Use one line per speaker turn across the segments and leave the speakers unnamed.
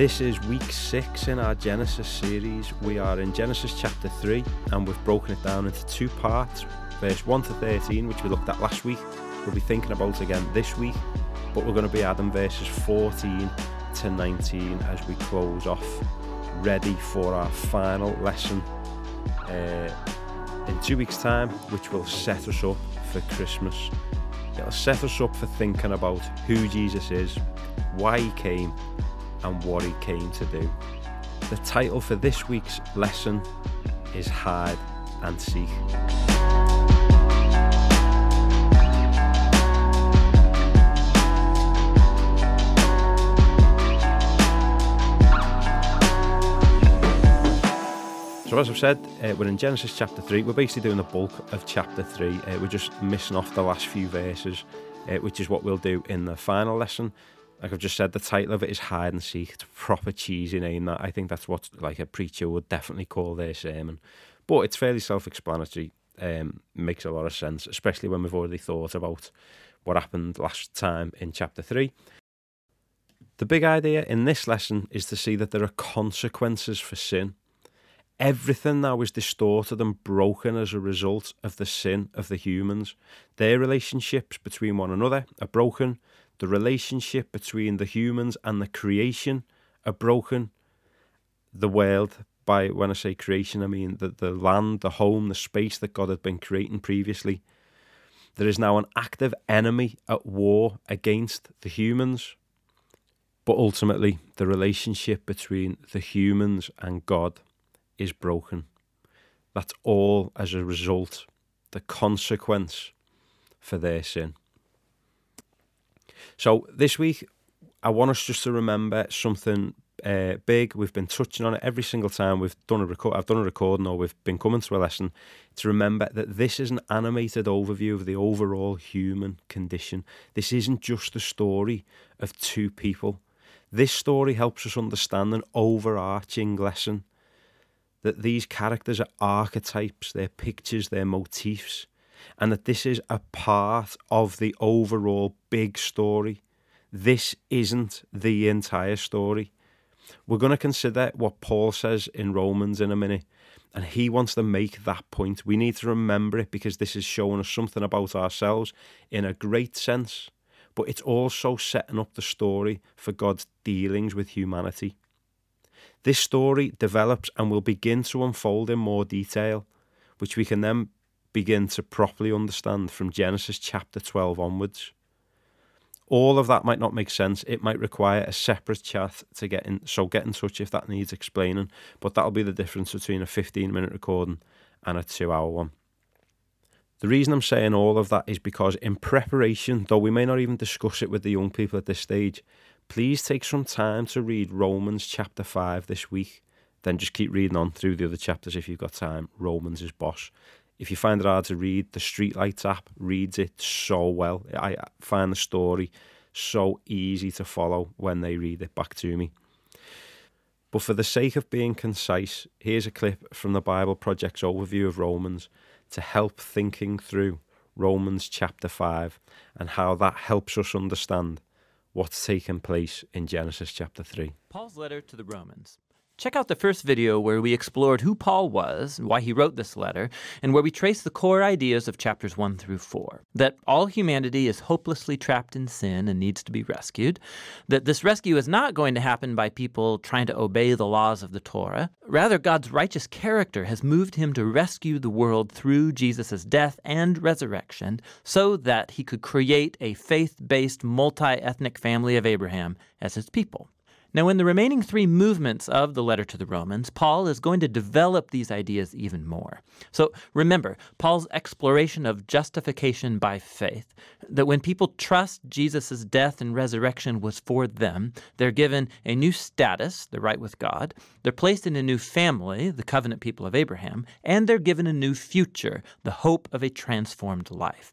This is week six in our Genesis series. We are in Genesis chapter 3 and we've broken it down into two parts verse 1 to 13, which we looked at last week. We'll be thinking about again this week, but we're going to be adding verses 14 to 19 as we close off, ready for our final lesson uh, in two weeks' time, which will set us up for Christmas. It'll set us up for thinking about who Jesus is, why he came, and what he came to do. The title for this week's lesson is Hide and Seek. So, as I've said, uh, we're in Genesis chapter 3. We're basically doing the bulk of chapter 3. Uh, we're just missing off the last few verses, uh, which is what we'll do in the final lesson. Like I've just said, the title of it is Hide and Seek. It's a proper cheesy name. That I think that's what like a preacher would definitely call their sermon. But it's fairly self-explanatory. Um, makes a lot of sense, especially when we've already thought about what happened last time in chapter 3. The big idea in this lesson is to see that there are consequences for sin Everything now is distorted and broken as a result of the sin of the humans. Their relationships between one another are broken. The relationship between the humans and the creation are broken. The world, by when I say creation, I mean the, the land, the home, the space that God had been creating previously. There is now an active enemy at war against the humans. But ultimately, the relationship between the humans and God is broken. That's all as a result, the consequence for their sin. So this week, I want us just to remember something uh, big. We've been touching on it every single time we've done a record. I've done a recording or we've been coming to a lesson to remember that this is an animated overview of the overall human condition. This isn't just the story of two people. This story helps us understand an overarching lesson that these characters are archetypes, they're pictures, they're motifs, and that this is a part of the overall big story. This isn't the entire story. We're going to consider what Paul says in Romans in a minute, and he wants to make that point. We need to remember it because this is showing us something about ourselves in a great sense, but it's also setting up the story for God's dealings with humanity. This story develops and will begin to unfold in more detail, which we can then begin to properly understand from Genesis chapter 12 onwards. All of that might not make sense. It might require a separate chat to get in. So get in touch if that needs explaining. But that'll be the difference between a 15 minute recording and a two hour one. The reason I'm saying all of that is because in preparation, though we may not even discuss it with the young people at this stage, please take some time to read Romans chapter 5 this week. Then just keep reading on through the other chapters if you've got time. Romans is boss. If you find it hard to read, the Streetlights app reads it so well. I find the story so easy to follow when they read it back to me. But for the sake of being concise, here's a clip from the Bible Project's overview of Romans to help thinking through Romans chapter 5 and how that helps us understand what's taken place in Genesis chapter 3.
Paul's letter to the Romans. Check out the first video where we explored who Paul was, why he wrote this letter, and where we trace the core ideas of chapters 1 through 4. That all humanity is hopelessly trapped in sin and needs to be rescued. That this rescue is not going to happen by people trying to obey the laws of the Torah. Rather, God's righteous character has moved him to rescue the world through Jesus' death and resurrection so that he could create a faith based multi ethnic family of Abraham as his people. Now, in the remaining three movements of the letter to the Romans, Paul is going to develop these ideas even more. So remember, Paul's exploration of justification by faith, that when people trust Jesus' death and resurrection was for them, they're given a new status, the right with God, they're placed in a new family, the covenant people of Abraham, and they're given a new future, the hope of a transformed life.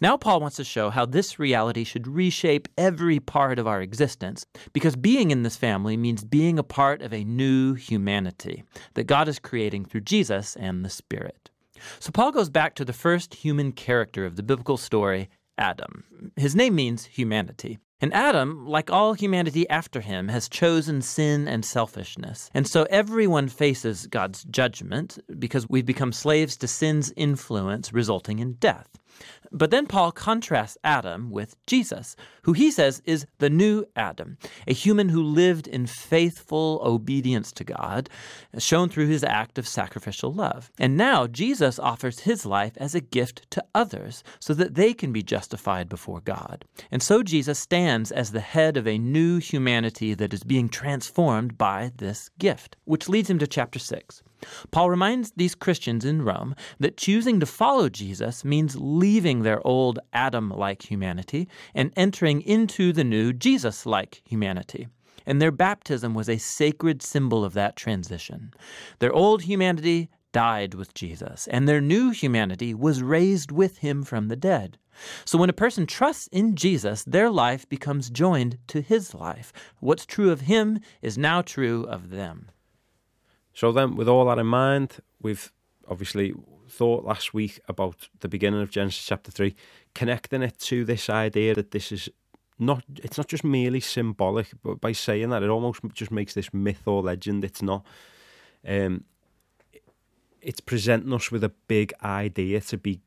Now, Paul wants to show how this reality should reshape every part of our existence, because being in this family means being a part of a new humanity that God is creating through Jesus and the Spirit. So, Paul goes back to the first human character of the biblical story, Adam. His name means humanity. And Adam, like all humanity after him, has chosen sin and selfishness. And so everyone faces God's judgment because we've become slaves to sin's influence, resulting in death. But then Paul contrasts Adam with Jesus, who he says is the new Adam, a human who lived in faithful obedience to God, shown through his act of sacrificial love. And now Jesus offers his life as a gift to others so that they can be justified before God. And so Jesus stands as the head of a new humanity that is being transformed by this gift, which leads him to chapter 6. Paul reminds these Christians in Rome that choosing to follow Jesus means leaving their old Adam like humanity and entering into the new Jesus like humanity. And their baptism was a sacred symbol of that transition. Their old humanity died with Jesus, and their new humanity was raised with him from the dead. So when a person trusts in Jesus, their life becomes joined to his life. What's true of him is now true of them.
So then, with all that in mind, we've obviously thought last week about the beginning of Genesis chapter 3, connecting it to this idea that this is not, it's not just merely symbolic, but by saying that, it almost just makes this myth or legend. It's not. Um, it's presenting us with a big idea to be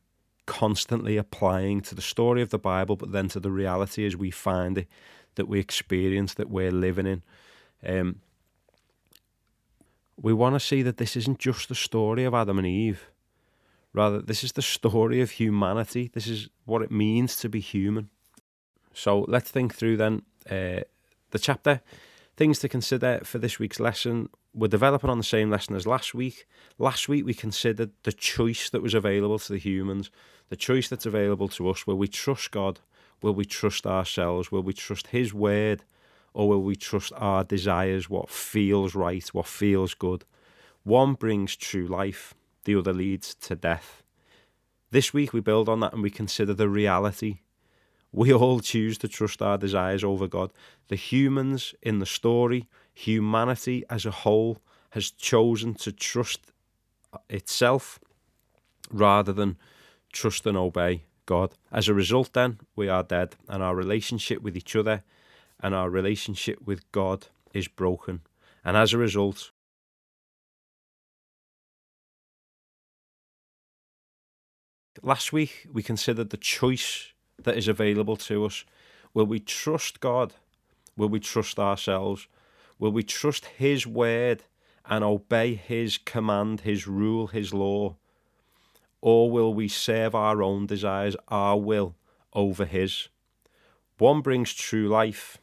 constantly applying to the story of the Bible, but then to the reality as we find it, that we experience, that we're living in. Um, we want to see that this isn't just the story of Adam and Eve. Rather, this is the story of humanity. This is what it means to be human. So let's think through then uh, the chapter. Things to consider for this week's lesson. We're developing on the same lesson as last week. Last week we considered the choice that was available to the humans, the choice that's available to us. Will we trust God? Will we trust ourselves? Will we trust His word? Or will we trust our desires, what feels right, what feels good? One brings true life, the other leads to death. This week we build on that and we consider the reality. We all choose to trust our desires over God. The humans in the story, humanity as a whole, has chosen to trust itself rather than trust and obey God. As a result, then, we are dead, and our relationship with each other and our relationship with God is broken. And as a result, last week we considered the choice that is available to us. Will we trust God? Will we trust ourselves? Will we trust His word and obey His command, His rule, His law? Or will we serve our own desires, our will, over His? One brings true life,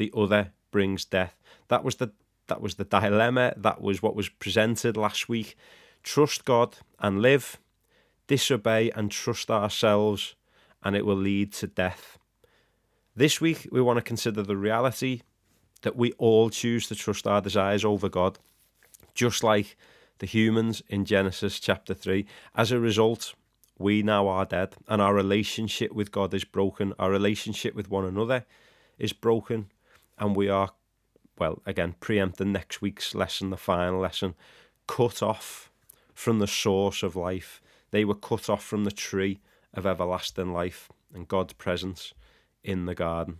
the other brings death. That was the that was the dilemma. That was what was presented last week. Trust God and live, disobey and trust ourselves, and it will lead to death. This week, we want to consider the reality that we all choose to trust our desires over God, just like the humans in Genesis chapter 3. As a result, we now are dead, and our relationship with God is broken. Our relationship with one another is broken, and we are, well, again, preempting next week's lesson, the final lesson, cut off from the source of life. They were cut off from the tree of everlasting life and God's presence in the garden.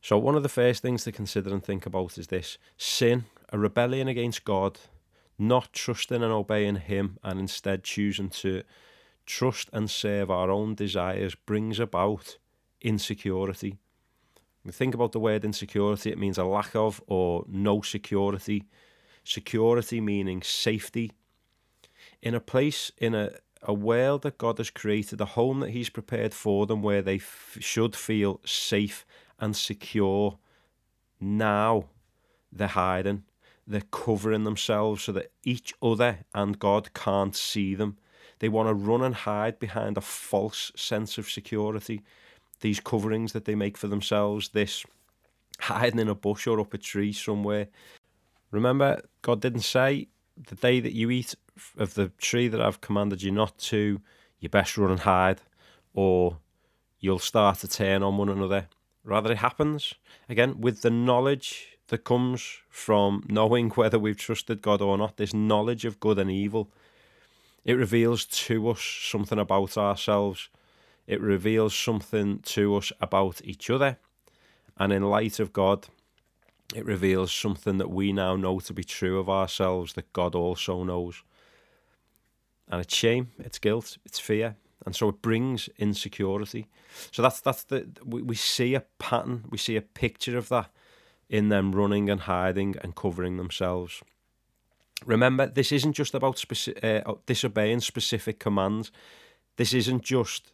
So, one of the first things to consider and think about is this sin, a rebellion against God, not trusting and obeying Him, and instead choosing to trust and serve our own desires, brings about insecurity. Think about the word insecurity, it means a lack of or no security. Security meaning safety. In a place, in a, a world that God has created, a home that He's prepared for them where they f- should feel safe and secure. Now they're hiding, they're covering themselves so that each other and God can't see them. They want to run and hide behind a false sense of security. These coverings that they make for themselves, this hiding in a bush or up a tree somewhere. Remember, God didn't say the day that you eat of the tree that I've commanded you not to, you best run and hide, or you'll start to turn on one another. Rather, it happens again with the knowledge that comes from knowing whether we've trusted God or not, this knowledge of good and evil. It reveals to us something about ourselves. It reveals something to us about each other. And in light of God, it reveals something that we now know to be true of ourselves that God also knows. And it's shame, it's guilt, it's fear, and so it brings insecurity. So that's that's the we, we see a pattern, we see a picture of that in them running and hiding and covering themselves. Remember, this isn't just about speci- uh, disobeying specific commands. This isn't just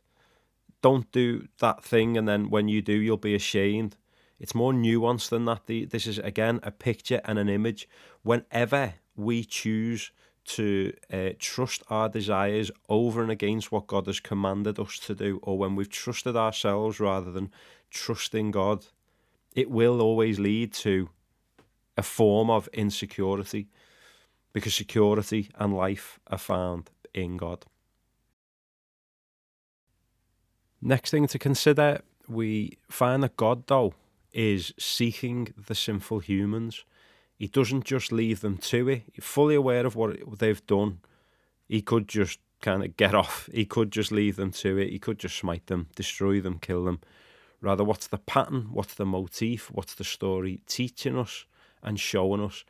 don't do that thing and then when you do, you'll be ashamed. It's more nuanced than that. The, this is, again, a picture and an image. Whenever we choose to uh, trust our desires over and against what God has commanded us to do, or when we've trusted ourselves rather than trusting God, it will always lead to a form of insecurity because security and life are found in God. Next thing to consider, we find that God, though, is seeking the sinful humans. He doesn't just leave them to it. He's fully aware of what they've done. He could just kind of get off. He could just leave them to it. He could just smite them, destroy them, kill them. Rather, what's the pattern? What's the motif? What's the story teaching us and showing us?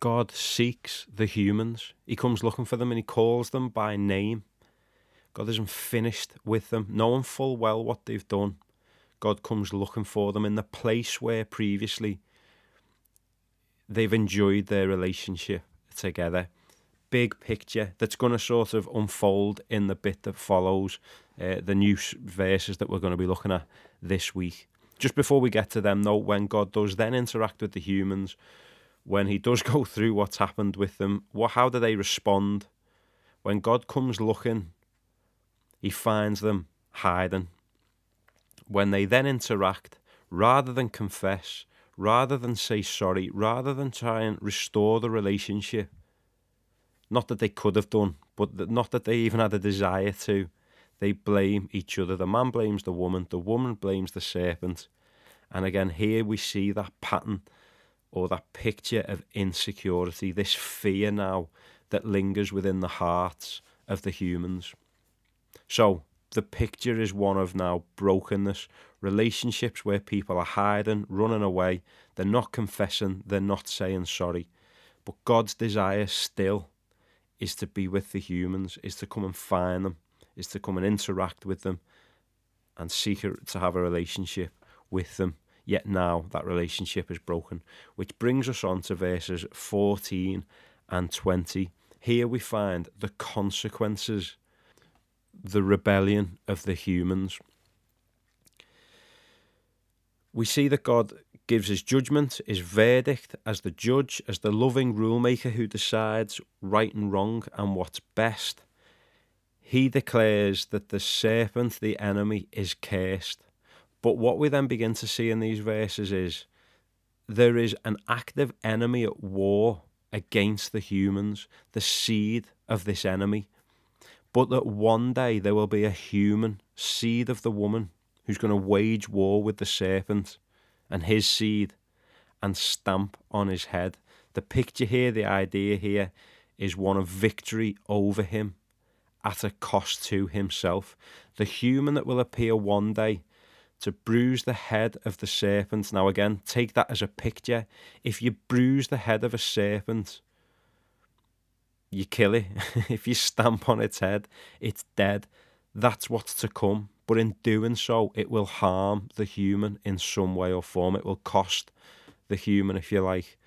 God seeks the humans. He comes looking for them and he calls them by name. God isn't finished with them, knowing full well what they've done. God comes looking for them in the place where previously they've enjoyed their relationship together. Big picture that's going to sort of unfold in the bit that follows uh, the new verses that we're going to be looking at this week. Just before we get to them, though, when God does then interact with the humans, when He does go through what's happened with them, what how do they respond? When God comes looking, He finds them hiding when they then interact, rather than confess, rather than say sorry, rather than try and restore the relationship, not that they could have done, but not that they even had a desire to, they blame each other. The man blames the woman, the woman blames the serpent. And again, here we see that pattern or that picture of insecurity, this fear now that lingers within the hearts of the humans. So, the picture is one of now brokenness, relationships where people are hiding, running away, they're not confessing, they're not saying sorry. But God's desire still is to be with the humans, is to come and find them, is to come and interact with them and seek to have a relationship with them. Yet now that relationship is broken, which brings us on to verses 14 and 20. Here we find the consequences the rebellion of the humans. We see that God gives his judgment, his verdict as the judge, as the loving rulemaker who decides right and wrong and what's best. He declares that the serpent, the enemy, is cursed. But what we then begin to see in these verses is there is an active enemy at war against the humans, the seed of this enemy but that one day there will be a human seed of the woman who's going to wage war with the serpent and his seed and stamp on his head. The picture here, the idea here, is one of victory over him at a cost to himself. The human that will appear one day to bruise the head of the serpent. Now, again, take that as a picture. If you bruise the head of a serpent, you kill it. if you stamp on its head, it's dead. That's what's to come. But in doing so, it will harm the human in some way or form. It will cost the human, if you like,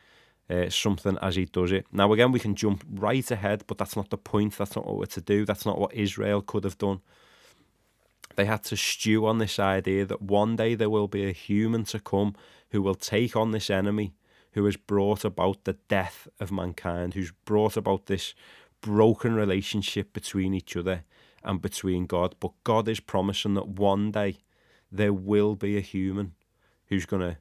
uh, something as he does it. Now, again, we can jump right ahead, but that's not the point. That's not what we're to do. That's not what Israel could have done. They had to stew on this idea that one day there will be a human to come who will take on this enemy who has brought about the death of mankind, who's brought about this broken relationship between each other and between God. But God is promising that one day there will be a human who's going to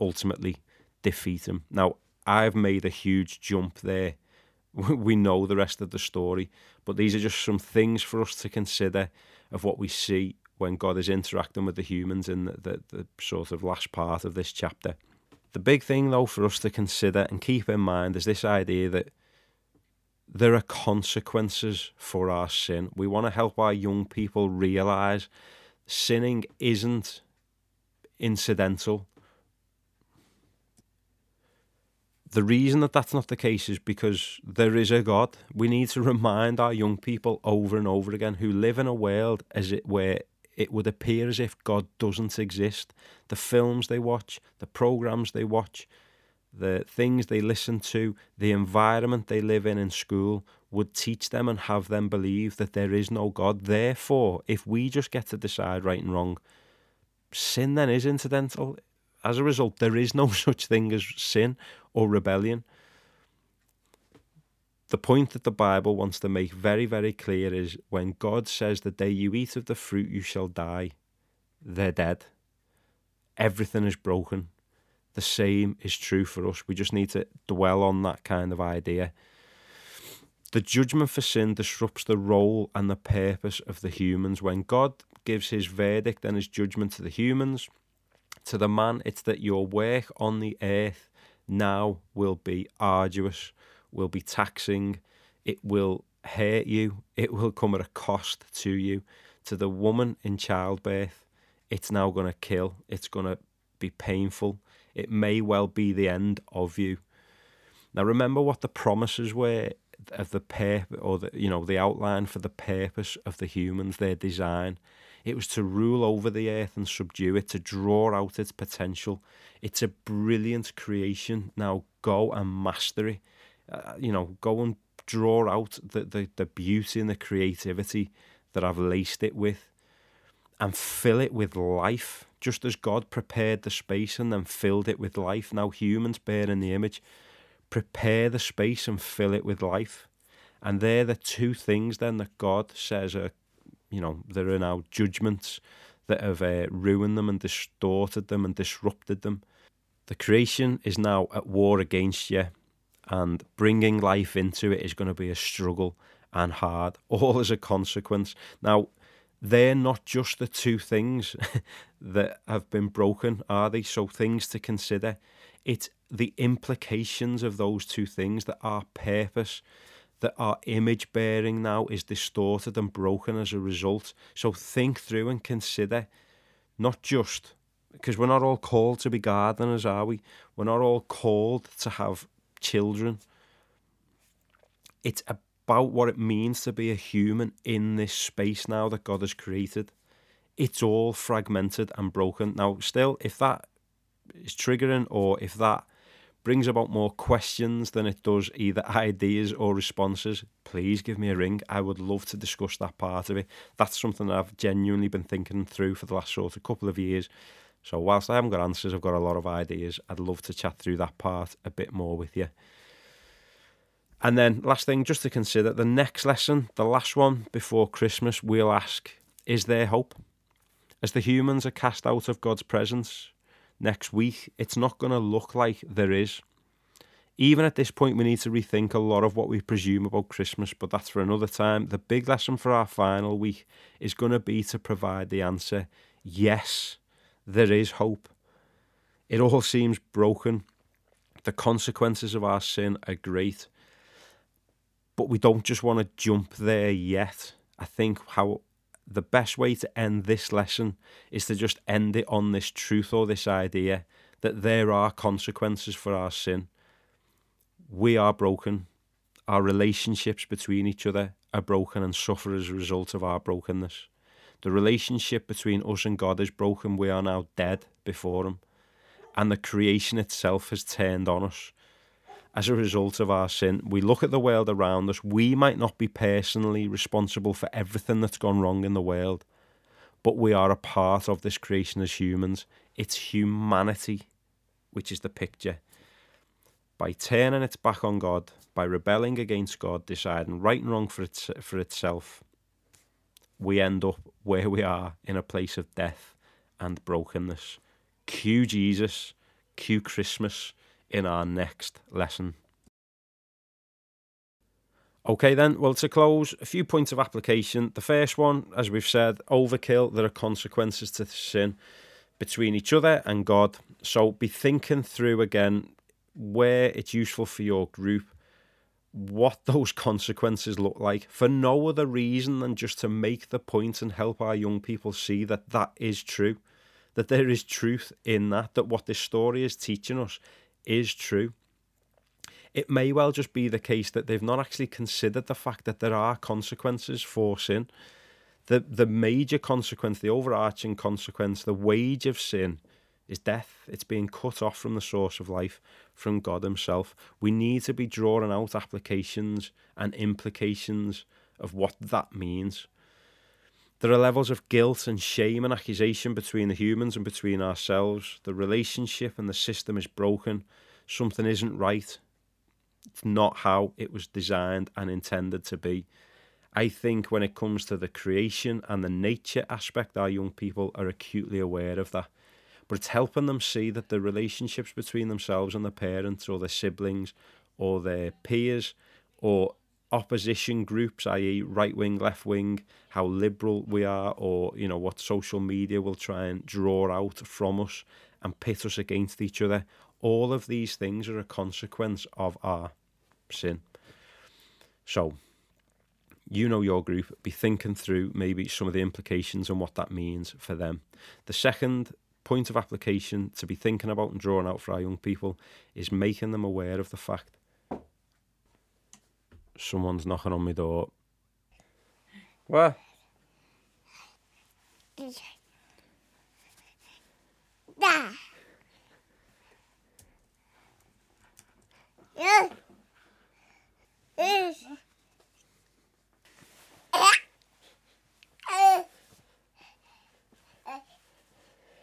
ultimately defeat him. Now, I've made a huge jump there. We know the rest of the story, but these are just some things for us to consider of what we see when God is interacting with the humans in the, the, the sort of last part of this chapter. The big thing, though, for us to consider and keep in mind is this idea that there are consequences for our sin. We want to help our young people realize sinning isn't incidental. The reason that that's not the case is because there is a God. We need to remind our young people over and over again who live in a world as it where it would appear as if God doesn't exist, the films they watch, the programs they watch, the things they listen to, the environment they live in in school would teach them and have them believe that there is no God. Therefore, if we just get to decide right and wrong, sin then is incidental. As a result, there is no such thing as sin or rebellion. The point that the Bible wants to make very, very clear is when God says, The day you eat of the fruit, you shall die, they're dead. Everything is broken. The same is true for us. We just need to dwell on that kind of idea. The judgment for sin disrupts the role and the purpose of the humans. When God gives his verdict and his judgment to the humans, to the man, it's that your work on the earth now will be arduous, will be taxing, it will hurt you, it will come at a cost to you. To the woman in childbirth, it's now going to kill, it's going to be painful, it may well be the end of you. Now, remember what the promises were of the purpose, or the you know the outline for the purpose of the humans, their design. It was to rule over the earth and subdue it, to draw out its potential. It's a brilliant creation. Now go and master it. Uh, you know, go and draw out the, the, the beauty and the creativity that I've laced it with and fill it with life, just as God prepared the space and then filled it with life. Now, humans bearing the image, prepare the space and fill it with life. And they're the two things then that God says are, you know, there are now judgments that have uh, ruined them and distorted them and disrupted them. The creation is now at war against you, and bringing life into it is going to be a struggle and hard, all as a consequence. Now, they're not just the two things that have been broken, are they? So, things to consider. It's the implications of those two things that our purpose, that our image bearing now is distorted and broken as a result. So, think through and consider not just because we're not all called to be gardeners, are we? We're not all called to have children. It's a about what it means to be a human in this space now that God has created. It's all fragmented and broken. Now, still, if that is triggering or if that brings about more questions than it does either ideas or responses, please give me a ring. I would love to discuss that part of it. That's something that I've genuinely been thinking through for the last sort of couple of years. So, whilst I haven't got answers, I've got a lot of ideas. I'd love to chat through that part a bit more with you. And then, last thing, just to consider the next lesson, the last one before Christmas, we'll ask Is there hope? As the humans are cast out of God's presence next week, it's not going to look like there is. Even at this point, we need to rethink a lot of what we presume about Christmas, but that's for another time. The big lesson for our final week is going to be to provide the answer yes, there is hope. It all seems broken. The consequences of our sin are great but we don't just want to jump there yet. I think how the best way to end this lesson is to just end it on this truth or this idea that there are consequences for our sin. We are broken. Our relationships between each other are broken and suffer as a result of our brokenness. The relationship between us and God is broken. We are now dead before Him. And the creation itself has turned on us as a result of our sin. We look at the world around us. We might not be personally responsible for everything that's gone wrong in the world, but we are a part of this creation as humans. It's humanity, which is the picture. By turning its back on God, by rebelling against God, deciding right and wrong for, for itself, we end up where we are in a place of death and brokenness. Cue Jesus, cue Christmas in our next lesson. Okay, then, well, to close, a few points of application. The first one, as we've said, overkill, there are consequences to sin between each other and God. So be thinking through again where it's useful for your group, what those consequences look like, for no other reason than just to make the point and help our young people see that that is true, that there is truth in that, that what this story is teaching us is true. it may well just be the case that they've not actually considered the fact that there are consequences for sin. The, the major consequence, the overarching consequence, the wage of sin is death. It's being cut off from the source of life, from God Himself. We need to be drawing out applications and implications of what that means. There are levels of guilt and shame and accusation between the humans and between ourselves. The relationship and the system is broken. Something isn't right. It's not how it was designed and intended to be. I think when it comes to the creation and the nature aspect, our young people are acutely aware of that. But it's helping them see that the relationships between themselves and their parents or their siblings or their peers or opposition groups, i.e., right wing, left wing, how liberal we are, or you know what social media will try and draw out from us and pit us against each other. All of these things are a consequence of our sin. So, you know your group, be thinking through maybe some of the implications and what that means for them. The second point of application to be thinking about and drawing out for our young people is making them aware of the fact someone's knocking on my door. What?
Da. Yeah. Is.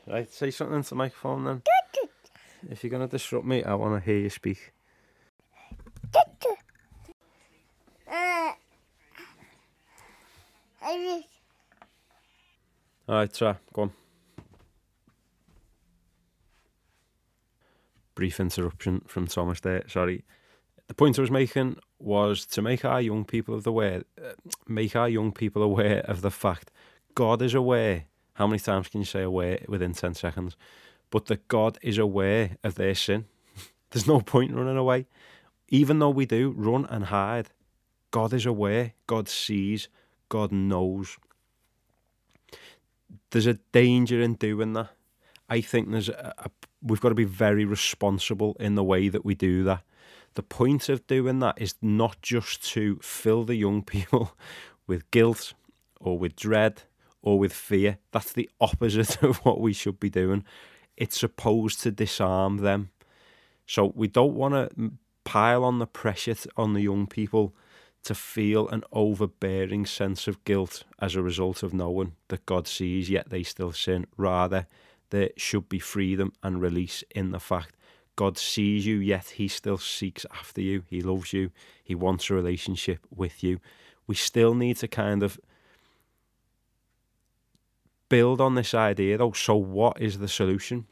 Right, say something into the microphone then. If you're going to disrupt me, I want to hear you speak. Try. Go on. Brief interruption from Thomas there. Sorry. The point I was making was to make our young people aware, uh, make our young people aware of the fact God is aware. How many times can you say aware within ten seconds? But that God is aware of their sin. There's no point running away. Even though we do run and hide, God is aware. God sees. God knows there's a danger in doing that. I think there's a, a, we've got to be very responsible in the way that we do that. The point of doing that is not just to fill the young people with guilt or with dread or with fear. That's the opposite of what we should be doing. It's supposed to disarm them. So we don't want to pile on the pressure on the young people to feel an overbearing sense of guilt as a result of knowing that God sees, yet they still sin. Rather, there should be freedom and release in the fact God sees you, yet He still seeks after you. He loves you. He wants a relationship with you. We still need to kind of build on this idea, though. So, what is the solution?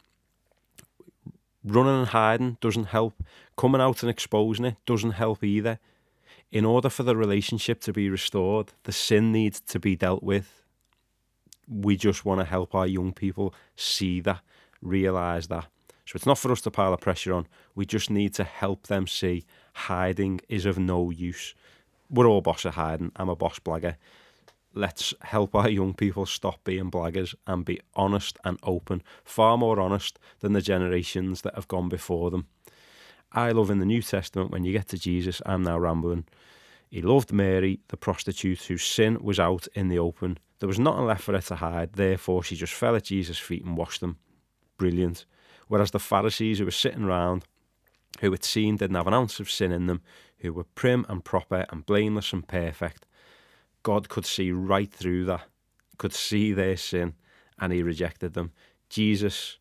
Running and hiding doesn't help. Coming out and exposing it doesn't help either in order for the relationship to be restored, the sin needs to be dealt with. We just want to help our young people see that, realize that. So it's not for us to pile the pressure on. We just need to help them see hiding is of no use. We're all boss of hiding. I'm a boss blagger. Let's help our young people stop being blaggers and be honest and open, far more honest than the generations that have gone before them. I love in the New Testament when you get to Jesus, I'm now rambling. He loved Mary, the prostitute, whose sin was out in the open. There was nothing left for her to hide, therefore she just fell at Jesus' feet and washed them. Brilliant. Whereas the Pharisees who were sitting round, who it seemed didn't have an ounce of sin in them, who were prim and proper and blameless and perfect, God could see right through that, could see their sin, and he rejected them. Jesus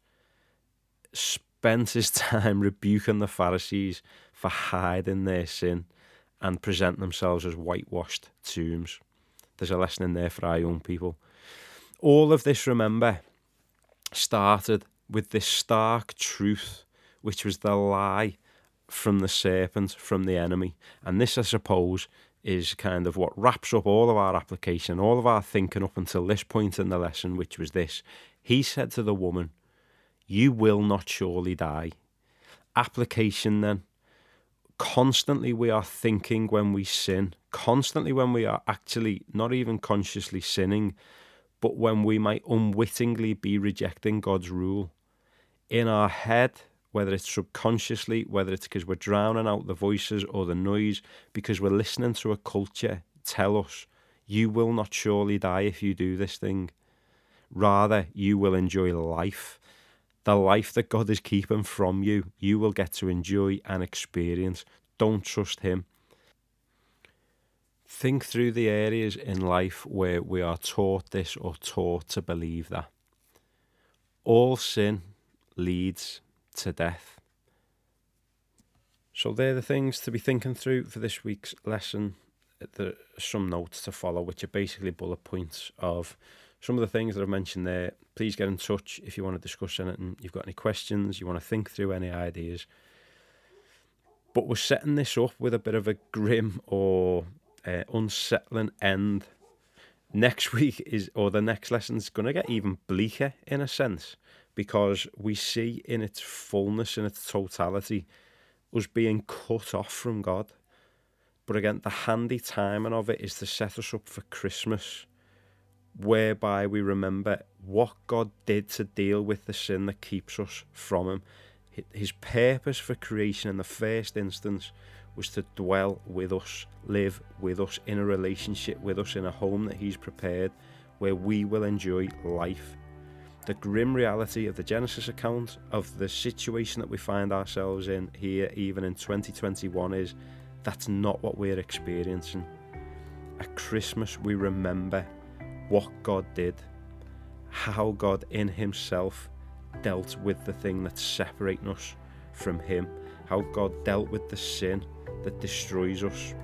spent his time rebuking the Pharisees for hiding their sin and present themselves as whitewashed tombs. There's a lesson in there for our young people. All of this, remember, started with this stark truth, which was the lie from the serpent, from the enemy. And this, I suppose, is kind of what wraps up all of our application, all of our thinking up until this point in the lesson, which was this. He said to the woman, You will not surely die. Application then constantly we are thinking when we sin, constantly when we are actually not even consciously sinning, but when we might unwittingly be rejecting God's rule. In our head, whether it's subconsciously, whether it's because we're drowning out the voices or the noise, because we're listening to a culture tell us, you will not surely die if you do this thing. Rather, you will enjoy life. The life that God is keeping from you, you will get to enjoy and experience. Don't trust Him. Think through the areas in life where we are taught this or taught to believe that. All sin leads to death. So they're the things to be thinking through for this week's lesson. There are some notes to follow, which are basically bullet points of some of the things that I've mentioned there. Please get in touch if you want to discuss anything, you've got any questions, you want to think through any ideas. But we're setting this up with a bit of a grim or uh, unsettling end. Next week is, or the next lesson is going to get even bleaker in a sense because we see in its fullness, in its totality, us being cut off from God. But again, the handy timing of it is to set us up for Christmas, whereby we remember what God did to deal with the sin that keeps us from Him. His purpose for creation in the first instance was to dwell with us, live with us, in a relationship with us, in a home that He's prepared, where we will enjoy life the grim reality of the Genesis account of the situation that we find ourselves in here, even in 2021, is that's not what we're experiencing. At Christmas, we remember what God did, how God in Himself dealt with the thing that's separating us from Him, how God dealt with the sin that destroys us,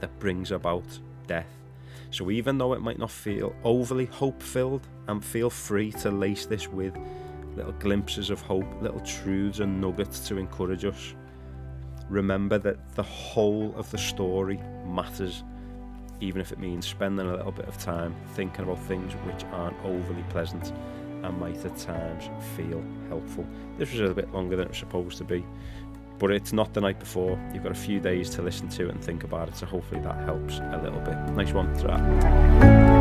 that brings about death. So even though it might not feel overly hope filled, and feel free to lace this with little glimpses of hope, little truths and nuggets to encourage us. Remember that the whole of the story matters, even if it means spending a little bit of time thinking about things which aren't overly pleasant and might at times feel helpful. This was a bit longer than it was supposed to be, but it's not the night before. You've got a few days to listen to it and think about it, so hopefully that helps a little bit. Nice one. Ta-ra.